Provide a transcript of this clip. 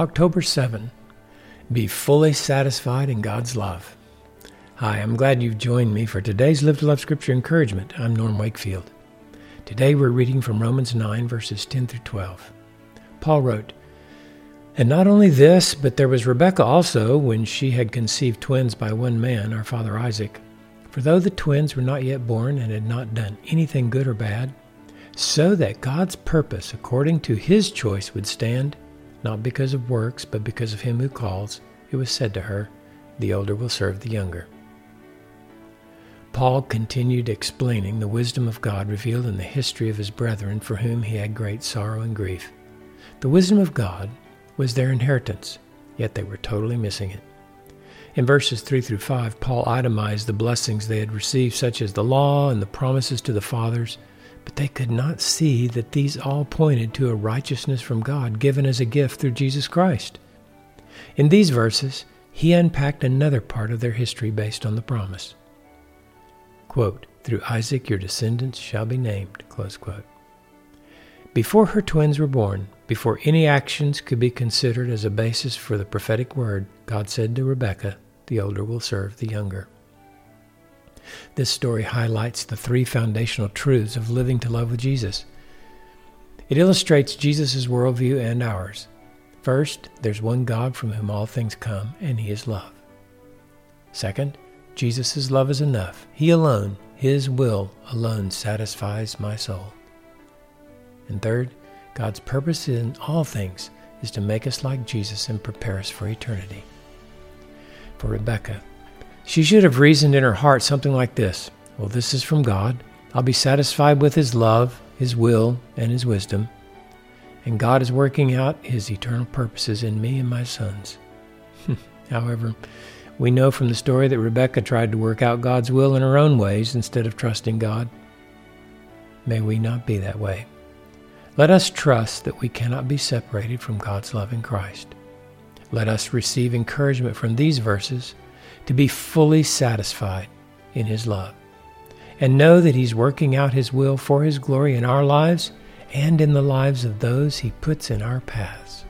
October 7. Be fully satisfied in God's love. Hi, I'm glad you've joined me for today's Live to Love Scripture Encouragement. I'm Norm Wakefield. Today we're reading from Romans 9, verses 10 through 12. Paul wrote, And not only this, but there was Rebekah also, when she had conceived twins by one man, our father Isaac. For though the twins were not yet born and had not done anything good or bad, so that God's purpose according to his choice would stand, not because of works, but because of him who calls, it was said to her, The elder will serve the younger. Paul continued explaining the wisdom of God revealed in the history of his brethren for whom he had great sorrow and grief. The wisdom of God was their inheritance, yet they were totally missing it. In verses 3 through 5, Paul itemized the blessings they had received, such as the law and the promises to the fathers, but they could not see that these all pointed to a righteousness from God given as a gift through Jesus Christ. In these verses, he unpacked another part of their history based on the promise. Quote, Through Isaac your descendants shall be named. Close quote. Before her twins were born, before any actions could be considered as a basis for the prophetic word, God said to Rebekah, The older will serve the younger. This story highlights the three foundational truths of living to love with Jesus. It illustrates Jesus' worldview and ours. First, there's one God from whom all things come, and He is love. Second, Jesus' love is enough. He alone, His will alone satisfies my soul. And third, God's purpose in all things is to make us like Jesus and prepare us for eternity. For Rebekah, she should have reasoned in her heart something like this Well, this is from God. I'll be satisfied with His love, His will, and His wisdom. And God is working out His eternal purposes in me and my sons. However, we know from the story that Rebekah tried to work out God's will in her own ways instead of trusting God. May we not be that way. Let us trust that we cannot be separated from God's love in Christ. Let us receive encouragement from these verses to be fully satisfied in His love and know that He's working out His will for His glory in our lives and in the lives of those He puts in our paths.